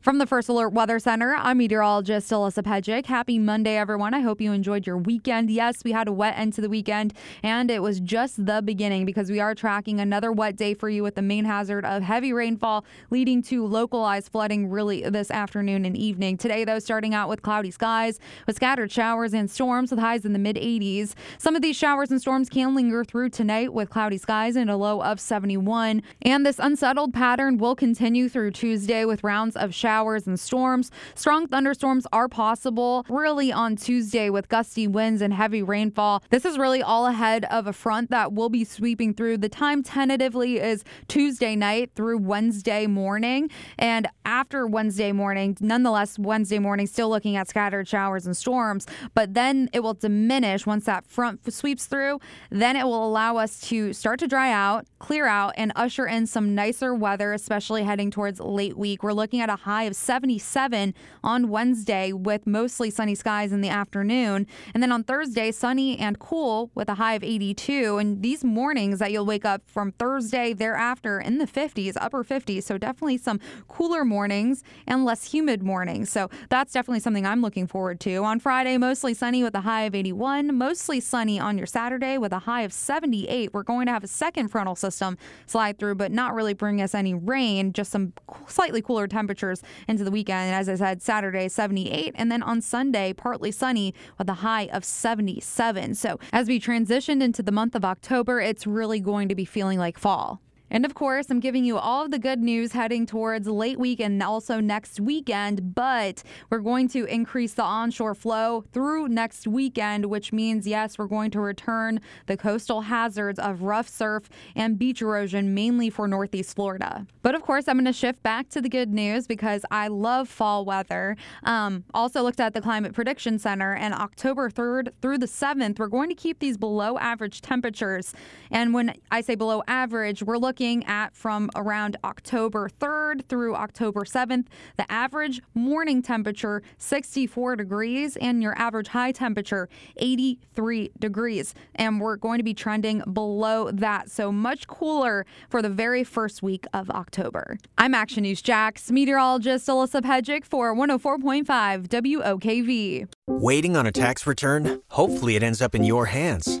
From the First Alert Weather Center, I'm meteorologist Alyssa Pejic. Happy Monday, everyone. I hope you enjoyed your weekend. Yes, we had a wet end to the weekend, and it was just the beginning because we are tracking another wet day for you with the main hazard of heavy rainfall leading to localized flooding really this afternoon and evening. Today, though, starting out with cloudy skies with scattered showers and storms with highs in the mid 80s. Some of these showers and storms can linger through tonight with cloudy skies and a low of 71. And this unsettled pattern will continue through Tuesday with rounds of showers showers and storms. Strong thunderstorms are possible really on Tuesday with gusty winds and heavy rainfall. This is really all ahead of a front that will be sweeping through. The time tentatively is Tuesday night through Wednesday morning. And after Wednesday morning, nonetheless, Wednesday morning, still looking at scattered showers and storms, but then it will diminish once that front sweeps through. Then it will allow us to start to dry out, clear out, and usher in some nicer weather, especially heading towards late week. We're looking at a high high of 77 on Wednesday with mostly sunny skies in the afternoon. And then on Thursday, sunny and cool with a high of 82. And these mornings that you'll wake up from Thursday thereafter in the 50s, upper 50s. So definitely some cooler mornings and less humid mornings. So that's definitely something I'm looking forward to. On Friday, mostly sunny with a high of 81, mostly sunny on your Saturday with a high of 78. We're going to have a second frontal system slide through, but not really bring us any rain, just some slightly cooler temperatures into the weekend. As I said, Saturday 78, and then on Sunday, partly sunny with a high of 77. So as we transitioned into the month of October, it's really going to be feeling like fall. And of course, I'm giving you all of the good news heading towards late week and also next weekend, but we're going to increase the onshore flow through next weekend, which means, yes, we're going to return the coastal hazards of rough surf and beach erosion, mainly for Northeast Florida. But of course, I'm going to shift back to the good news because I love fall weather. Um, also looked at the Climate Prediction Center, and October 3rd through the 7th, we're going to keep these below average temperatures. And when I say below average, we're looking looking at from around October 3rd through October 7th. The average morning temperature 64 degrees and your average high temperature 83 degrees. And we're going to be trending below that. So much cooler for the very first week of October. I'm Action News Jax, meteorologist Alyssa Pejic for 104.5 WOKV. Waiting on a tax return? Hopefully, it ends up in your hands.